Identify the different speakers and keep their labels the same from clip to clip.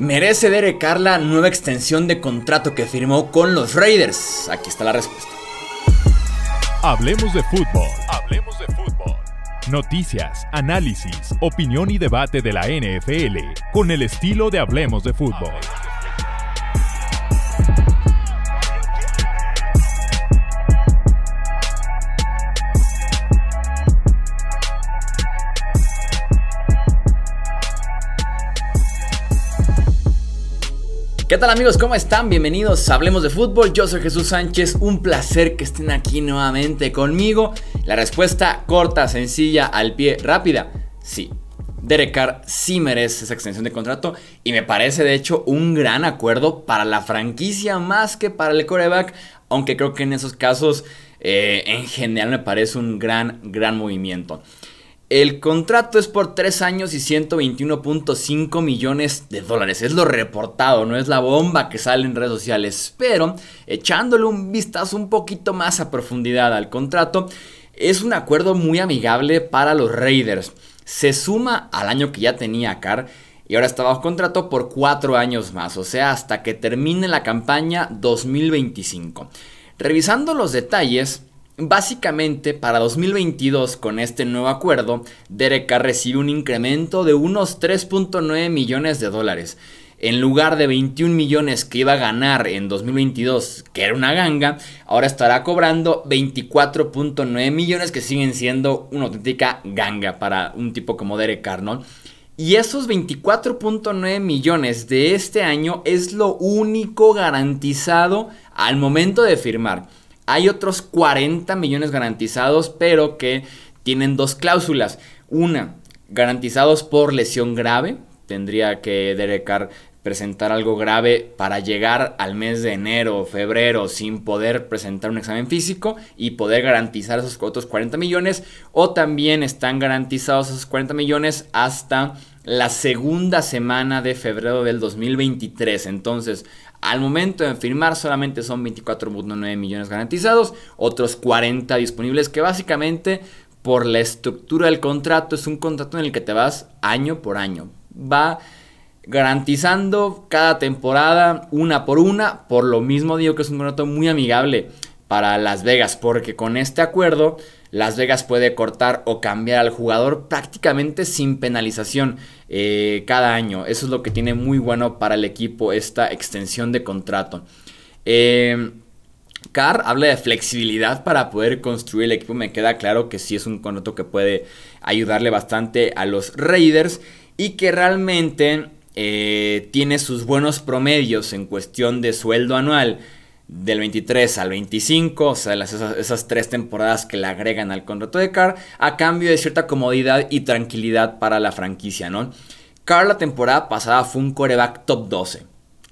Speaker 1: ¿Merece Derek Carr la nueva extensión de contrato que firmó con los Raiders? Aquí está la respuesta.
Speaker 2: Hablemos de fútbol. Hablemos de fútbol. Noticias, análisis, opinión y debate de la NFL con el estilo de Hablemos de fútbol.
Speaker 1: ¿Qué tal amigos? ¿Cómo están? Bienvenidos a Hablemos de Fútbol. Yo soy Jesús Sánchez. Un placer que estén aquí nuevamente conmigo. La respuesta corta, sencilla, al pie, rápida. Sí. Derek Carr sí merece esa extensión de contrato y me parece de hecho un gran acuerdo para la franquicia más que para el coreback, aunque creo que en esos casos eh, en general me parece un gran, gran movimiento. El contrato es por 3 años y 121.5 millones de dólares. Es lo reportado, no es la bomba que sale en redes sociales. Pero echándole un vistazo un poquito más a profundidad al contrato, es un acuerdo muy amigable para los Raiders. Se suma al año que ya tenía Carr y ahora está bajo contrato por 4 años más, o sea, hasta que termine la campaña 2025. Revisando los detalles, Básicamente, para 2022, con este nuevo acuerdo, Derek Carr recibe un incremento de unos 3.9 millones de dólares. En lugar de 21 millones que iba a ganar en 2022, que era una ganga, ahora estará cobrando 24.9 millones que siguen siendo una auténtica ganga para un tipo como Derek Carr, ¿no? Y esos 24.9 millones de este año es lo único garantizado al momento de firmar. Hay otros 40 millones garantizados, pero que tienen dos cláusulas. Una, garantizados por lesión grave. Tendría que Derek presentar algo grave para llegar al mes de enero o febrero sin poder presentar un examen físico y poder garantizar esos otros 40 millones. O también están garantizados esos 40 millones hasta la segunda semana de febrero del 2023. Entonces, al momento de firmar solamente son 24.9 millones garantizados, otros 40 disponibles que básicamente por la estructura del contrato es un contrato en el que te vas año por año. Va garantizando cada temporada una por una, por lo mismo digo que es un contrato muy amigable para Las Vegas, porque con este acuerdo Las Vegas puede cortar o cambiar al jugador prácticamente sin penalización. Eh, cada año. Eso es lo que tiene muy bueno para el equipo esta extensión de contrato. Eh, Carr habla de flexibilidad para poder construir el equipo. Me queda claro que sí es un contrato que puede ayudarle bastante a los Raiders y que realmente eh, tiene sus buenos promedios en cuestión de sueldo anual del 23 al 25, o sea, esas, tres temporadas que le agregan al contrato de Carr, a cambio de cierta comodidad y tranquilidad para la franquicia, ¿no? Carr la temporada pasada fue un coreback top 12.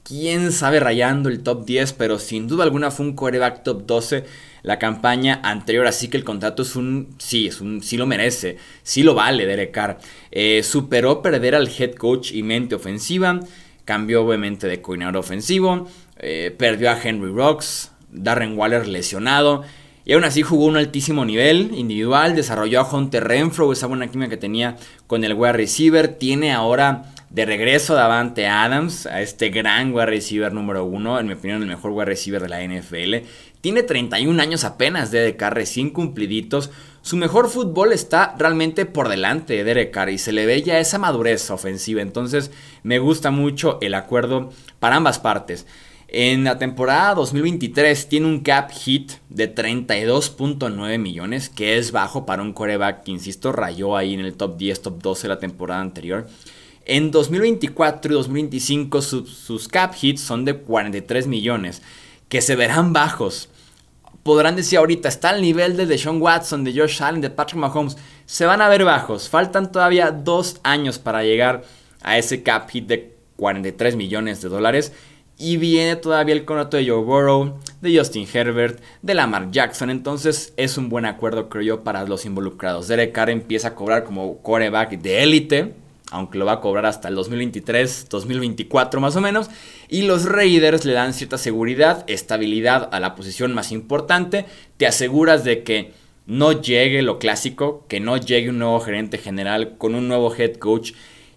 Speaker 1: Quién sabe rayando el top 10, pero sin duda alguna fue un coreback top 12 la campaña anterior, así que el contrato es un, sí, es un, sí lo merece, sí lo vale Derek Carr. Eh, superó perder al head coach y mente ofensiva, cambió obviamente de coordinador ofensivo, eh, perdió a Henry Rocks, Darren Waller lesionado. Y aún así jugó un altísimo nivel individual, desarrolló a Hunter Renfro, esa buena química que tenía con el wide receiver. Tiene ahora de regreso Davante Adams, a este gran wide receiver número uno, en mi opinión el mejor wide receiver de la NFL. Tiene 31 años apenas de Derek Carr, recién cumpliditos. Su mejor fútbol está realmente por delante de Derek Carr y se le ve ya esa madurez ofensiva. Entonces me gusta mucho el acuerdo para ambas partes. En la temporada 2023 tiene un cap hit de 32.9 millones, que es bajo para un coreback que, insisto, rayó ahí en el top 10, top 12 la temporada anterior. En 2024 y 2025 sus cap hits son de 43 millones, que se verán bajos. Podrán decir ahorita, está al nivel de Deshaun Watson, de Josh Allen, de Patrick Mahomes. Se van a ver bajos. Faltan todavía dos años para llegar a ese cap hit de 43 millones de dólares. Y viene todavía el contrato de Joe Burrow, de Justin Herbert, de Lamar Jackson. Entonces es un buen acuerdo, creo yo, para los involucrados. Derek Carr empieza a cobrar como quarterback de élite, aunque lo va a cobrar hasta el 2023, 2024 más o menos. Y los Raiders le dan cierta seguridad, estabilidad a la posición más importante. Te aseguras de que no llegue lo clásico, que no llegue un nuevo gerente general con un nuevo head coach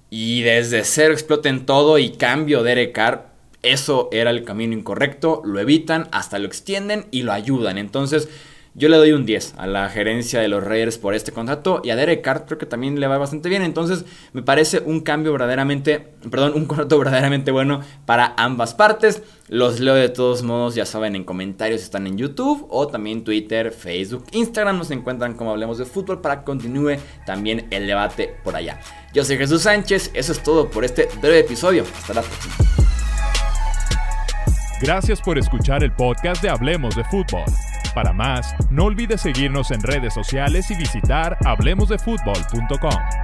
Speaker 1: y desde cero exploten todo y cambio Derek Carr, eso era el camino incorrecto, lo evitan, hasta lo extienden y lo ayudan. Entonces, yo le doy un 10 a la gerencia de los Raiders por este contrato y a Derek Carr creo que también le va bastante bien. Entonces, me parece un cambio verdaderamente, perdón, un contrato verdaderamente bueno para ambas partes. Los leo de todos modos, ya saben, en comentarios están en YouTube o también Twitter, Facebook, Instagram. Nos encuentran como hablemos de fútbol para que continúe también el debate por allá. Yo soy Jesús Sánchez, eso es todo por este breve episodio. Hasta la próxima.
Speaker 2: Gracias por escuchar el podcast de Hablemos de Fútbol. Para más, no olvides seguirnos en redes sociales y visitar hablemosdefutbol.com.